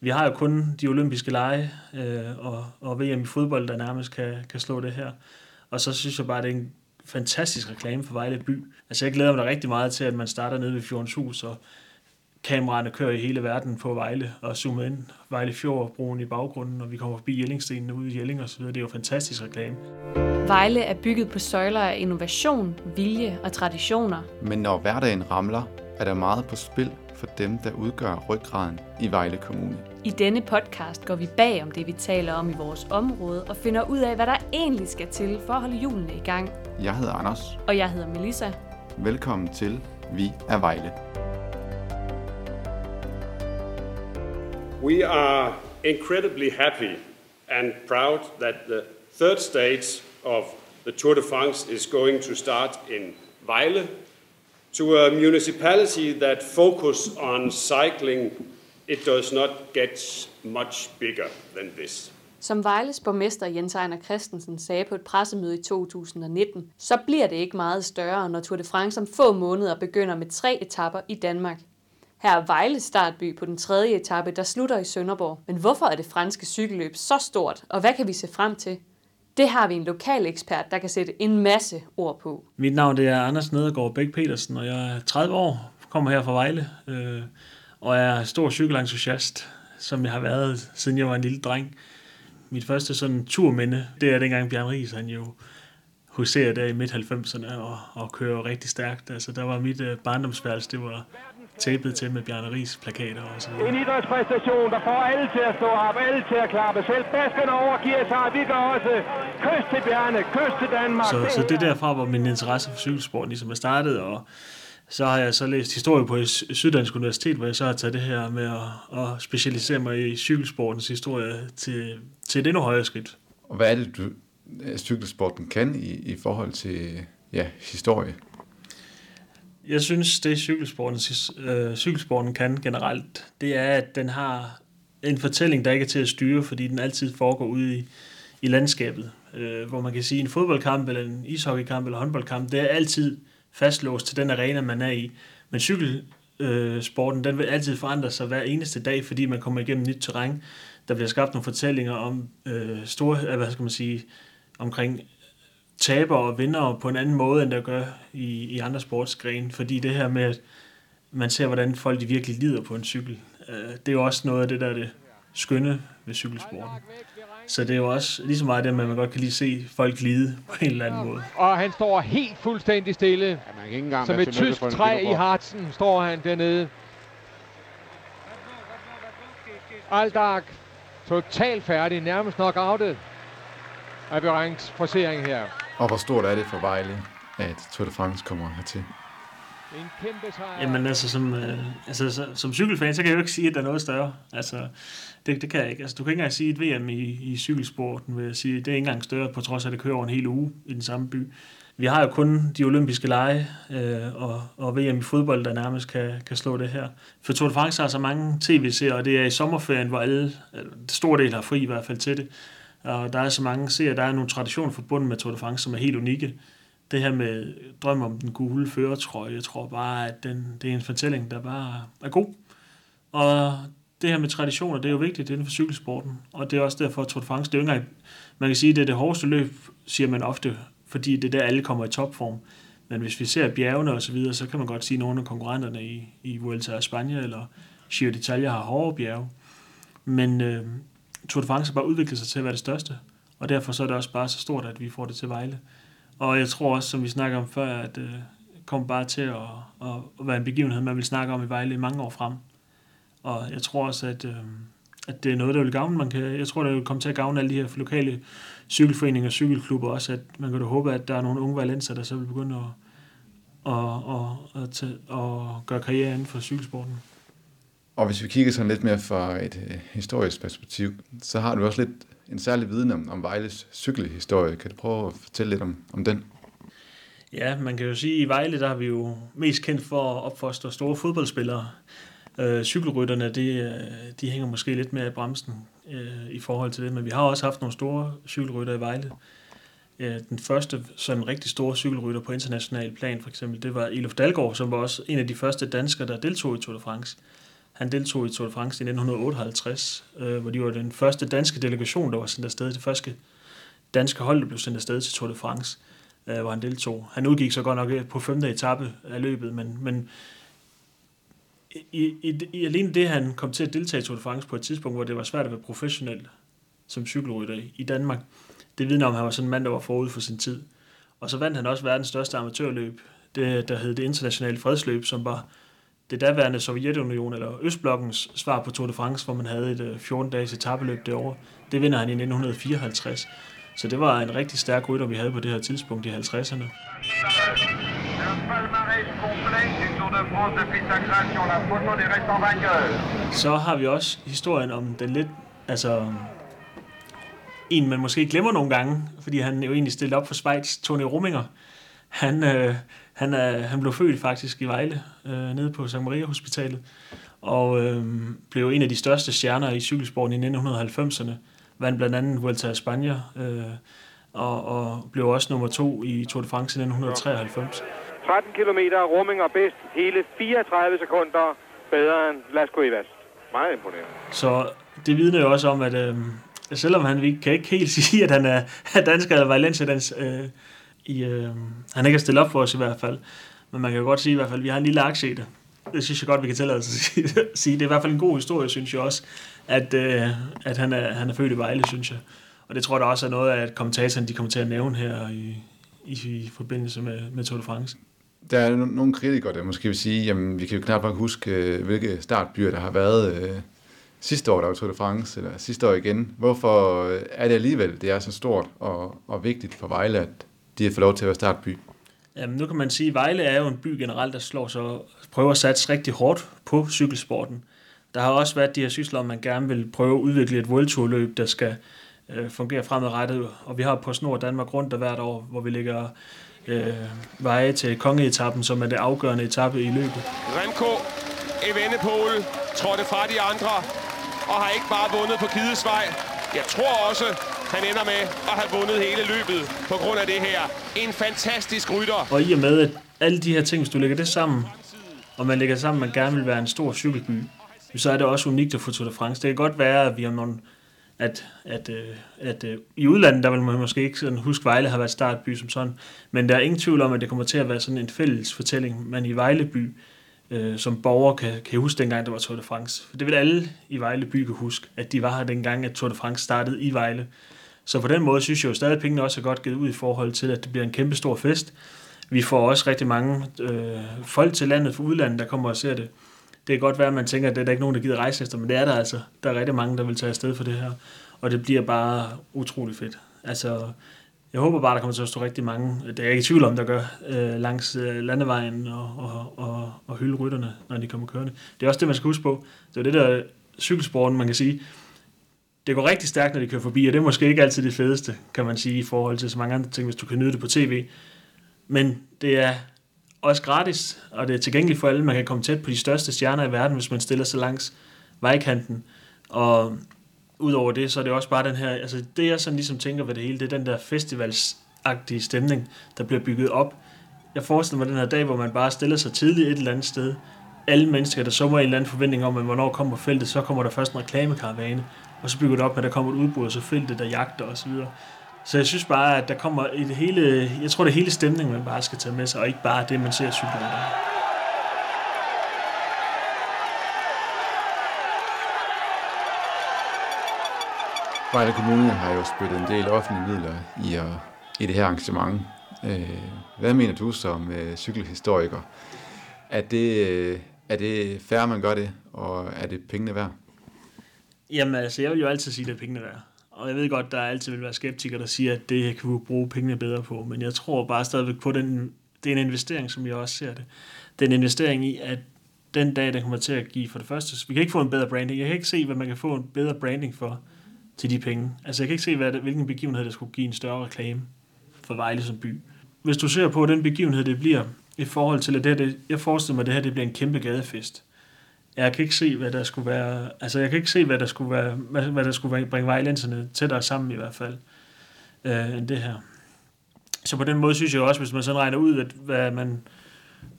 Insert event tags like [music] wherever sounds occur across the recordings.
Vi har jo kun de olympiske lege øh, og, og VM i fodbold, der nærmest kan, kan slå det her. Og så synes jeg bare, det er en fantastisk reklame for Vejle by. Altså jeg glæder mig da rigtig meget til, at man starter nede ved Fjordens Hus, og kameraerne kører i hele verden på Vejle og zoomer ind. Vejle Fjordbroen i baggrunden, og vi kommer forbi Jellingstenene ud i Jelling og så videre. Det er jo fantastisk reklame. Vejle er bygget på søjler af innovation, vilje og traditioner. Men når hverdagen ramler, er der meget på spil for dem, der udgør ryggraden i Vejle Kommune. I denne podcast går vi bag om det, vi taler om i vores område, og finder ud af, hvad der egentlig skal til for at holde julene i gang. Jeg hedder Anders. Og jeg hedder Melissa. Velkommen til Vi er Vejle. We are incredibly happy and proud that the third stage of the Tour de France is going to start in Vejle to a municipality that focus on cycling, it does not get much bigger than this. Som Vejles borgmester Jens Ejner Christensen sagde på et pressemøde i 2019, så bliver det ikke meget større, når Tour de France om få måneder begynder med tre etapper i Danmark. Her er Vejle startby på den tredje etape, der slutter i Sønderborg. Men hvorfor er det franske cykelløb så stort, og hvad kan vi se frem til? Det har vi en lokal ekspert, der kan sætte en masse ord på. Mit navn det er Anders Nedergaard Bæk Petersen, og jeg er 30 år, kommer her fra Vejle, øh, og er stor cykelentusiast, som jeg har været, siden jeg var en lille dreng. Mit første sådan turminde, det er dengang Bjørn Ries, han jo huserer der i midt-90'erne og, og kører rigtig stærkt. Altså, der var mit øh, barndomsværelse, det var tapet til med Bjarne Ries plakater og så videre. En idrætspræstation, der får alle til at stå op, alle til at klappe. Selv Basken overgiver sig, vi gør også kys til Bjarne, kys til Danmark. Så, det så det derfra, hvor min interesse for cykelsport ligesom er startet, og så har jeg så læst historie på Syddansk Universitet, hvor jeg så har taget det her med at, at specialisere mig i cykelsportens historie til, til et endnu højere skridt. Og hvad er det, du, cykelsporten kan i, i forhold til ja, historie? Jeg synes, det cykelsporten, øh, cykelsporten kan generelt, det er, at den har en fortælling, der ikke er til at styre, fordi den altid foregår ude i, i landskabet. Øh, hvor man kan sige, en fodboldkamp, eller en ishockeykamp, eller håndboldkamp, det er altid fastlåst til den arena, man er i. Men cykelsporten, øh, den vil altid forandre sig hver eneste dag, fordi man kommer igennem nyt terræn. Der bliver skabt nogle fortællinger om øh, store, øh, hvad skal man sige, omkring taber og vinder på en anden måde, end der gør i, i andre sportsgrene. Fordi det her med, at man ser, hvordan folk de virkelig lider på en cykel, øh, det er jo også noget af det, der er det skønne ved cykelsporten. Så det er jo også lige så meget det, at man godt kan lige se folk lide på en eller anden måde. Og han står helt fuldstændig stille. Ja, man kan ikke engang Som et tysk træ i hartsen står han dernede. Aldag totalt færdig, nærmest nok outet af Berengs forsering her. Og hvor stort er det for Vejle, at Tour de France kommer hertil? En kæmpe sejr. Jamen altså, som, øh, altså, så, som cykelfan, så kan jeg jo ikke sige, at der er noget større. Altså, det, det kan jeg ikke. Altså, du kan ikke engang sige, at et VM i, i cykelsporten, vil jeg sige, det er ikke engang større, på trods af, at det kører over en hel uge i den samme by. Vi har jo kun de olympiske lege øh, og, og VM i fodbold, der nærmest kan, kan slå det her. For Tour de France har så mange tv-serier, og det er i sommerferien, hvor alle, altså, stor del har fri i hvert fald til det. Og der er så mange ser, der er nogle traditioner forbundet med Tour de France, som er helt unikke. Det her med drøm om den gule føretrøje, jeg tror bare, at den, det er en fortælling, der bare er god. Og det her med traditioner, det er jo vigtigt inden for cykelsporten. Og det er også derfor, at Tour de France, det er jo ikke man kan sige, det er det hårdeste løb, siger man ofte, fordi det er der, alle kommer i topform. Men hvis vi ser bjergene og så videre, så kan man godt sige, at nogle af konkurrenterne i, i Vuelta a Spanien eller Giro d'Italia har hårde bjerge. Men øh, Tour de France har bare udviklet sig til at være det største, og derfor så er det også bare så stort, at vi får det til Vejle. Og jeg tror også, som vi snakker om før, at det øh, kommer bare til at, at, at være en begivenhed, man vil snakke om i Vejle i mange år frem. Og jeg tror også, at, øh, at det er noget, der vil gavne. Man kan, jeg tror, det vil komme til at gavne alle de her lokale cykelforeninger og cykelklubber også, at man kan da håbe, at der er nogle unge valenser, der så vil begynde at, at, at, at, tage, at gøre karriere inden for cykelsporten. Og hvis vi kigger sådan lidt mere fra et øh, historisk perspektiv, så har du også lidt en særlig viden om, om Vejles cykelhistorie. Kan du prøve at fortælle lidt om, om den? Ja, man kan jo sige, at i Vejle der er vi jo mest kendt for at opfostre store fodboldspillere. Øh, cykelrytterne, de, øh, de hænger måske lidt mere i bremsen øh, i forhold til det, men vi har også haft nogle store cykelrytter i Vejle. Øh, den første sådan rigtig store cykelrytter på international plan, for eksempel, det var Elof Dalgaard, som var også en af de første danskere, der deltog i Tour de France. Han deltog i Tour de France i 1958, øh, hvor de var den første danske delegation, der var sendt afsted. Det første danske hold, der blev sendt afsted til Tour de France, øh, hvor han deltog. Han udgik så godt nok øh, på femte etape af løbet, men, men i, i, i alene det, han kom til at deltage i Tour de France på et tidspunkt, hvor det var svært at være professionel som cykelrytter i Danmark, det vidner om, at han var sådan en mand, der var forud for sin tid. Og så vandt han også verdens største amatørløb, det, der hed det internationale fredsløb, som var det daværende Sovjetunion eller Østblokkens svar på Tour de France, hvor man havde et øh, 14-dages etabeløb derovre. Det vinder han i 1954. Så det var en rigtig stærk rytter, vi havde på det her tidspunkt i 50'erne. Så har vi også historien om den lidt, altså en man måske glemmer nogle gange, fordi han jo egentlig stillede op for Schweiz, Tony Rumminger. Han, øh, han, er, han blev født faktisk i Vejle, øh, nede på St. Maria Hospitalet, og øh, blev en af de største stjerner i cykelsporten i 1990'erne. Vandt blandt andet Vuelta a España, øh, og, og blev også nummer to i Tour de France i 1993. 13 km Rumminger bedst, hele 34 sekunder bedre end Las Cuevas. Meget imponerende. Så det vidner jo også om, at øh, selvom han vi kan ikke helt [laughs] sige, at han er, er dansker eller valencianens, øh, i, øh, han ikke har stillet op for os i hvert fald. Men man kan jo godt sige i hvert fald, at vi har en lille aktie i det. Det synes jeg godt, vi kan tillade os at [laughs] sige. Det er i hvert fald en god historie, synes jeg også, at, øh, at han, er, han er født i Vejle, synes jeg. Og det tror jeg da også er noget af, at kommentatoren de kommer til at nævne her i, i, i forbindelse med, med Tour de France. Der er nogle kritikere, der måske vil sige, jamen vi kan jo knap nok huske, øh, hvilke startbyer der har været øh, sidste år, der var Tour de France, eller sidste år igen. Hvorfor øh, er det alligevel, det er så stort og, og vigtigt for Vejle, at de har fået lov til at være startby? Jamen, nu kan man sige, at Vejle er jo en by generelt, der slår sig prøver at satse rigtig hårdt på cykelsporten. Der har også været de her sysler, om man gerne vil prøve at udvikle et World Tour løb, der skal øh, fungere fremadrettet. Og vi har på Snor Danmark rundt der hvert år, hvor vi ligger øh, veje til kongeetappen, som er det afgørende etape i løbet. Remco, Evenepoel, trådte fra de andre, og har ikke bare vundet på Kidesvej. Jeg tror også, han ender med at have vundet hele løbet på grund af det her. En fantastisk rytter. Og i og med, at alle de her ting, hvis du lægger det sammen, og man lægger sammen, at man gerne vil være en stor cykelby, så er det også unikt at få Tour de France. Det kan godt være, at vi har nogle at, at, øh, at, at i udlandet, der vil man måske ikke sådan huske, Vejle har været startby som sådan, men der er ingen tvivl om, at det kommer til at være sådan en fælles fortælling, man i Vejleby øh, som borger kan, kan huske dengang, der var Tour de France. For det vil alle i Vejleby kunne huske, at de var her dengang, at Tour de France startede i Vejle. Så på den måde synes jeg jo stadig, at pengene også er godt givet ud i forhold til, at det bliver en kæmpe stor fest. Vi får også rigtig mange øh, folk til landet fra udlandet, der kommer og ser det. Det kan godt være, at man tænker, at det er der ikke nogen, der gider rejse efter, men det er der altså. Der er rigtig mange, der vil tage afsted for det her. Og det bliver bare utrolig fedt. Altså, jeg håber bare, der kommer til at stå rigtig mange, det er jeg ikke i tvivl om, der gør, øh, langs øh, landevejen og, og, og, og hylde rytterne, når de kommer kørende. Det er også det, man skal huske på. Det er det der cykelsporten, man kan sige. Det går rigtig stærkt, når de kører forbi, og det er måske ikke altid det fedeste, kan man sige, i forhold til så mange andre ting, hvis du kan nyde det på tv. Men det er også gratis, og det er tilgængeligt for alle. Man kan komme tæt på de største stjerner i verden, hvis man stiller sig langs vejkanten. Og udover det, så er det også bare den her, altså det jeg sådan ligesom tænker ved det hele, det er den der festivalsagtige stemning, der bliver bygget op. Jeg forestiller mig den her dag, hvor man bare stiller sig tidligt et eller andet sted. Alle mennesker, der summer en eller anden forventning om, at hvornår kommer feltet, så kommer der først en reklamekaravane, og så bygger det op med, at der kommer et udbrud, og så feltet, der jagter osv. Så jeg synes bare, at der kommer et hele, jeg tror det er hele stemningen, man bare skal tage med sig, og ikke bare det, man ser cykler. Vejle Kommune har jo spyttet en del offentlige midler i, at, i det her arrangement. Øh, hvad mener du som øh, cykelhistoriker? Er det, øh, er det fair, man gør det, og er det pengene værd? Jamen altså, jeg vil jo altid sige, at det er pengene værd. Og jeg ved godt, der altid vil være skeptikere, der siger, at det kan vi bruge pengene bedre på. Men jeg tror bare stadigvæk på, den, det er en investering, som jeg også ser det. Det er en investering i, at den dag, den kommer til at give for det første, vi kan ikke få en bedre branding. Jeg kan ikke se, hvad man kan få en bedre branding for til de penge. Altså jeg kan ikke se, hvad det, hvilken begivenhed, der skulle give en større reklame for Vejle som by. Hvis du ser på den begivenhed, det bliver i forhold til, at det her, det, jeg forestiller mig, at det her det bliver en kæmpe gadefest. Jeg kan ikke se, hvad der skulle være, altså jeg kan ikke se, hvad der skulle være, hvad, hvad der skulle bringe vejlænserne tættere sammen i hvert fald, øh, end det her. Så på den måde synes jeg også, hvis man sådan regner ud, at hvad man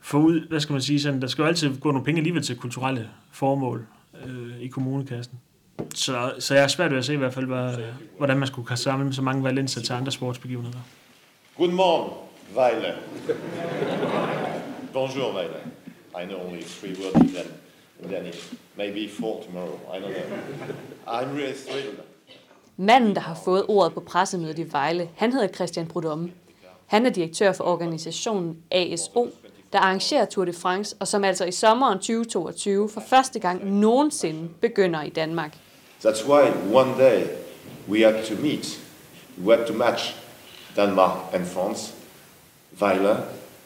få ud, hvad skal man sige, sådan, der skal jo altid gå nogle penge alligevel til kulturelle formål øh, i kommunekassen. Så, så jeg er svært ved at se i hvert fald, hvad, hvordan man skulle kaste sammen så mange valenser til andre sportsbegivenheder. Godmorgen, Vejle. Bonjour, Vejle. I know only three words in, Dan- in Danish. Maybe four tomorrow. I don't know. I'm really thrilled. Manden, der har fået ordet på pressemødet i Vejle, han hedder Christian Brudomme. Han er direktør for organisationen ASO, der arrangerer Tour de France, og som altså i sommeren 2022 for første gang nogensinde begynder i Danmark. That's why one day we had to meet. We had to match Denmark and France, Vejle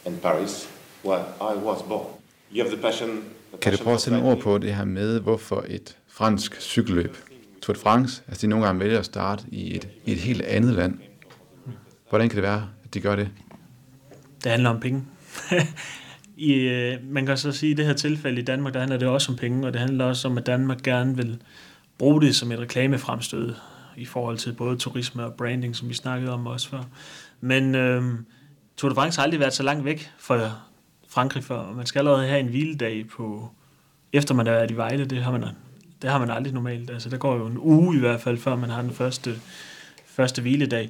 and Paris, where I was born. You have the passion. Kan du prøve at sætte nogle ord på det her med, hvorfor et fransk cykelløb, Tour de France, altså de nogle gange vælger at starte i et, i et helt andet land. Hvordan kan det være, at de gør det? Det handler om penge. [laughs] I, øh, man kan så sige, at i det her tilfælde i Danmark, der handler det også om penge, og det handler også om, at Danmark gerne vil bruge det som et reklamefremstød i forhold til både turisme og branding, som vi snakkede om også før. Men øh, Tour de France har aldrig været så langt væk fra Frankrig før, og man skal allerede have en hviledag på, efter man er været i Vejle, det har man, det har man aldrig normalt. Altså, der går jo en uge i hvert fald, før man har den første, første hviledag.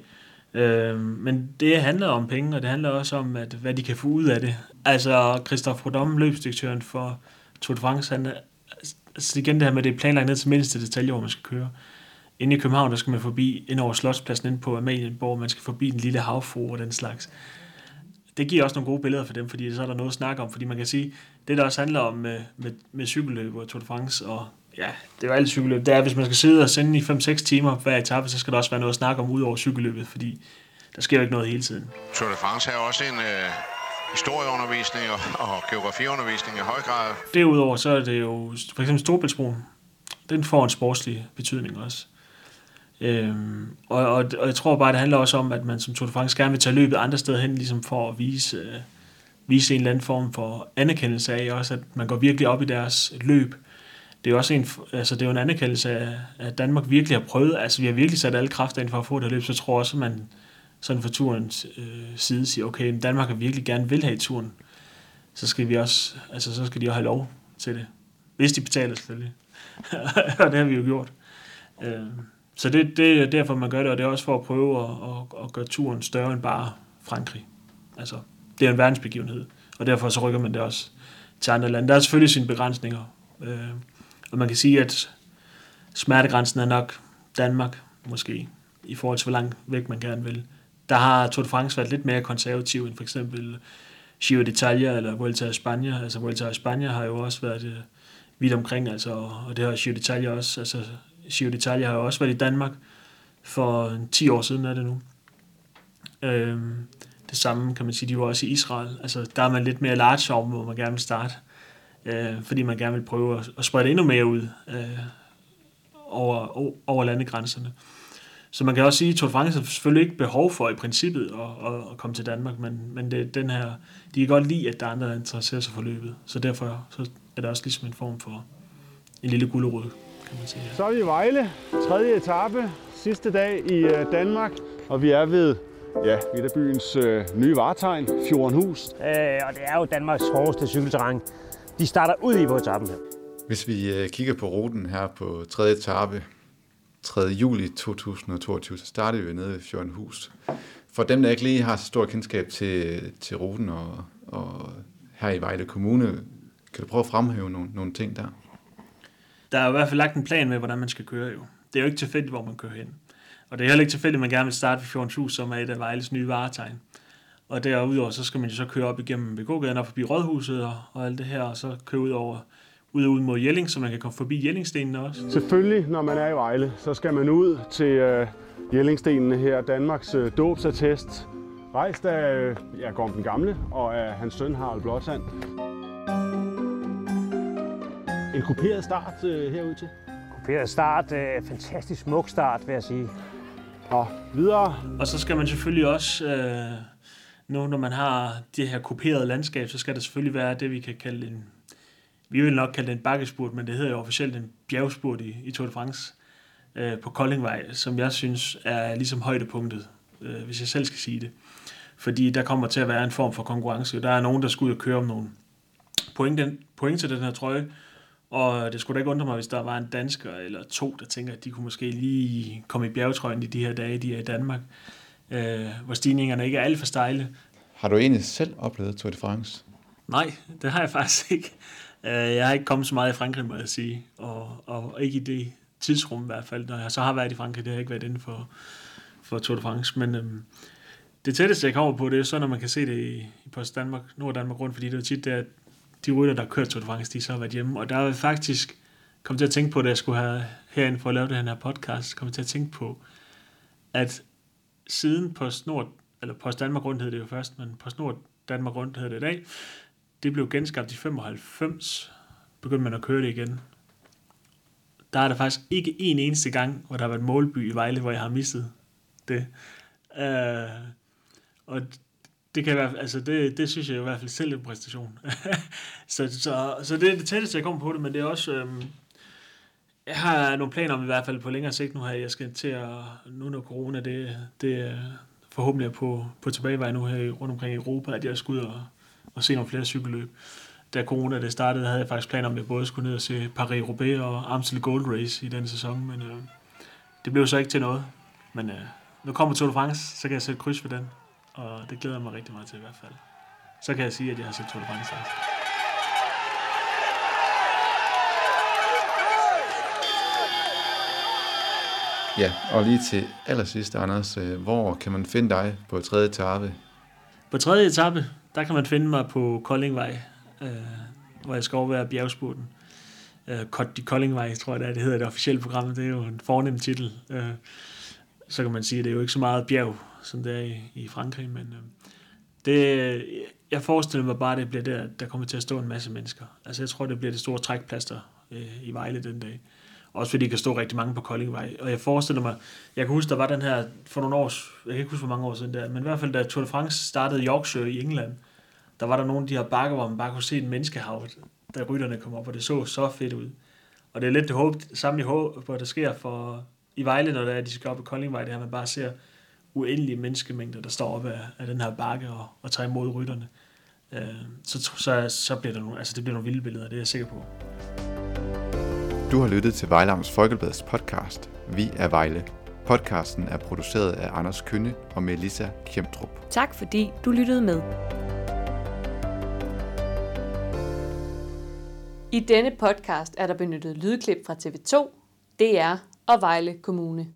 Øh, men det handler om penge, og det handler også om, at, hvad de kan få ud af det. Altså, Christophe Rodom, løbsdirektøren for Tour de France, han, er- altså igen det her med, at det er planlagt ned til mindste detalje, hvor man skal køre. Inde i København, der skal man forbi, ind over Slotspladsen, ind på Amalienborg, man skal forbi den lille havfru og den slags. Det giver også nogle gode billeder for dem, fordi så er der noget at snakke om, fordi man kan sige, det der også handler om med, med, med cykelløb og Tour de France, og ja, det er jo alt cykelløb, det er, hvis man skal sidde og sende i 5-6 timer hver etape, så skal der også være noget at snakke om ud over cykelløbet, fordi der sker jo ikke noget hele tiden. Tour de France er også en øh, historieundervisning og, og geografiundervisning i høj grad. Derudover så er det jo, for eksempel Storbæltsbroen, den får en sportslig betydning også. Øhm, og, og, og jeg tror bare, det handler også om, at man som Tour de France gerne vil tage løbet andre steder hen, ligesom for at vise, øh, vise en eller anden form for anerkendelse af også, at man går virkelig op i deres løb. Det er jo også en, altså det er jo en anerkendelse af, at Danmark virkelig har prøvet, altså vi har virkelig sat alle kræfter ind for at få det her løb, så jeg tror også, at man sådan fra turens øh, side siger, okay, Danmark har virkelig gerne vil have turen, så skal vi også, altså så skal de også have lov til det. Hvis de betaler selvfølgelig. [laughs] og det har vi jo gjort. Øh, så det, det er derfor, man gør det, og det er også for at prøve at, at, at gøre turen større end bare Frankrig. Altså, det er en verdensbegivenhed, og derfor så rykker man det også til andre lande. Der er selvfølgelig sine begrænsninger, øh, og man kan sige, at smertegrænsen er nok Danmark, måske, i forhold til, hvor langt væk man gerne vil. Der har Tour de France været lidt mere konservativ end for eksempel Giro d'Italia eller Vuelta a España. Altså Vuelta a España har jo også været øh, vidt omkring, altså, og det har Giro d'Italia også. Altså, Giro d'Italia har jo også været i Danmark for 10 år siden, er det nu. Øhm, det samme kan man sige, de var også i Israel. Altså, der er man lidt mere large om, hvor man gerne vil starte, øh, fordi man gerne vil prøve at, at sprede endnu mere ud øh, over, o- over landegrænserne. Så man kan også sige, at Tour de France har selvfølgelig ikke behov for i princippet at, at, at komme til Danmark, men, men det, den her, de kan godt lide, at der er andre, der interesserer sig for løbet. Så derfor så er det også ligesom en form for en lille gulerod, kan man sige. Så er vi i Vejle, tredje etape, sidste dag i øh, Danmark, og vi er ved, ja, er der byens øh, nye varetegn, Fjordenhus. Øh, og det er jo Danmarks hårdeste cykelterræn. De starter ud i på etappen her. Hvis vi øh, kigger på ruten her på tredje etape, 3. juli 2022, så starter vi nede ved Fjordenhus. For dem, der ikke lige har så stor kendskab til, til ruten og, og her i Vejle Kommune, kan du prøve at fremhæve nogle, nogle ting der? Der er i hvert fald lagt en plan med, hvordan man skal køre jo. Det er jo ikke tilfældigt, hvor man kører hen. Og det er heller ikke tilfældigt, at man gerne vil starte ved Fjordens som er et af Vejles nye varetegn. Og derudover, så skal man jo så køre op igennem BK-gaden og forbi Rådhuset og, og alt det her, og så køre ud over ud og ud mod Jelling, så man kan komme forbi Jellingstenene også. Selvfølgelig, når man er i Vejle, så skal man ud til øh, Jellingstenene her, Danmarks øh, dåbsattest. Rejst af øh, ja, Gorm den Gamle og af hans søn Harald Blåsand. En kuperet start øh, herud til. Kuperet start, øh, fantastisk smuk start, vil jeg sige. Og videre. Og så skal man selvfølgelig også, øh, nu når man har det her kuperede landskab, så skal der selvfølgelig være det, vi kan kalde en, vi vil nok kalde det en bakkespurt, men det hedder jo officielt en bjergspurt i, i Tour de France øh, på Koldingvej, som jeg synes er ligesom højdepunktet, øh, hvis jeg selv skal sige det. fordi der kommer til at være en form for konkurrence. Der er nogen, der skal ud og køre om nogle point, den, point til den her trøje, og det skulle da ikke undre mig, hvis der var en dansker eller to, der tænker, at de kunne måske lige komme i bjergetrøjen i de her dage, de er i Danmark, øh, hvor stigningerne ikke er alt for stejle. Har du egentlig selv oplevet Tour de France? Nej, det har jeg faktisk ikke. Øh, jeg har ikke kommet så meget i Frankrig, må jeg sige, og, og ikke i det tidsrum i hvert fald. Når jeg så har været i Frankrig, det har ikke været inden for, for Tour de France, men øhm, det tætteste, jeg kommer på, det er så, når man kan se det i, i Post Danmark, Nord Danmark rundt, fordi det er tit, at de rytter, der har kørt Tour de France, de så har været hjemme, og der er faktisk kom til at tænke på, da jeg skulle have herinde for at lave den her podcast, kom til at tænke på, at siden på Nord, eller på Danmark rundt hed det jo først, men på Nord Danmark rundt hed det i dag, det blev genskabt i 95, begyndte man at køre det igen. Der er der faktisk ikke en eneste gang, hvor der har været målby i Vejle, hvor jeg har misset det. Uh, og det kan være, altså det, det synes jeg i hvert fald selv er en præstation. [laughs] så, så, så det er det tætteste, jeg kommer på det, men det er også, øhm, jeg har nogle planer om i hvert fald på længere sigt nu her, jeg skal til at, nu når corona, det, det forhåbentlig er på, på tilbagevej nu her rundt omkring i Europa, at jeg skal ud og, og se nogle flere cykelløb. Da corona det startede, havde jeg faktisk planer om, at jeg både skulle ned og se Paris-Roubaix og Amstel Gold Race i den sæson, men øh, det blev så ikke til noget. Men øh, nu kommer Tour de France, så kan jeg sætte kryds for den, og det glæder jeg mig rigtig meget til i hvert fald. Så kan jeg sige, at jeg har set Tour de France. Ja, og lige til allersidst, Anders, øh, hvor kan man finde dig på tredje etape? På tredje etape, der kan man finde mig på Koldingvej, øh, hvor jeg skal overvære bjergspurten. Øh, de Koldingvej, tror jeg det er, det hedder det officielle program, det er jo en fornem titel. Øh, så kan man sige, at det er jo ikke så meget bjerg, som det er i, i Frankrig, men øh, det, jeg forestiller mig bare, at det bliver der, der kommer til at stå en masse mennesker. Altså jeg tror, det bliver det store trækplaster øh, i Vejle den dag. Også fordi der kan stå rigtig mange på Koldingvej. Og jeg forestiller mig, jeg kan huske, der var den her for nogle år, jeg kan ikke huske, hvor mange år siden der, men i hvert fald da Tour de France startede i Yorkshire i England, der var der nogle af de her bakker, hvor man bare kunne se en menneskehav, da rytterne kom op, og det så så fedt ud. Og det er lidt det håb, samme i håb, hvor det sker for, i Vejle, når det er, de skal op i Koldingvej, det her, man bare ser uendelige menneskemængder, der står op af, af den her bakke og, og tager imod rytterne. Øh, så, så, så bliver der nogle, altså det bliver nogle vilde billeder, det er jeg sikker på. Du har lyttet til Vejlams Folkebladets podcast Vi er Vejle. Podcasten er produceret af Anders Kønne og Melissa Kjemtrup. Tak fordi du lyttede med. I denne podcast er der benyttet lydklip fra TV2, DR og Vejle Kommune.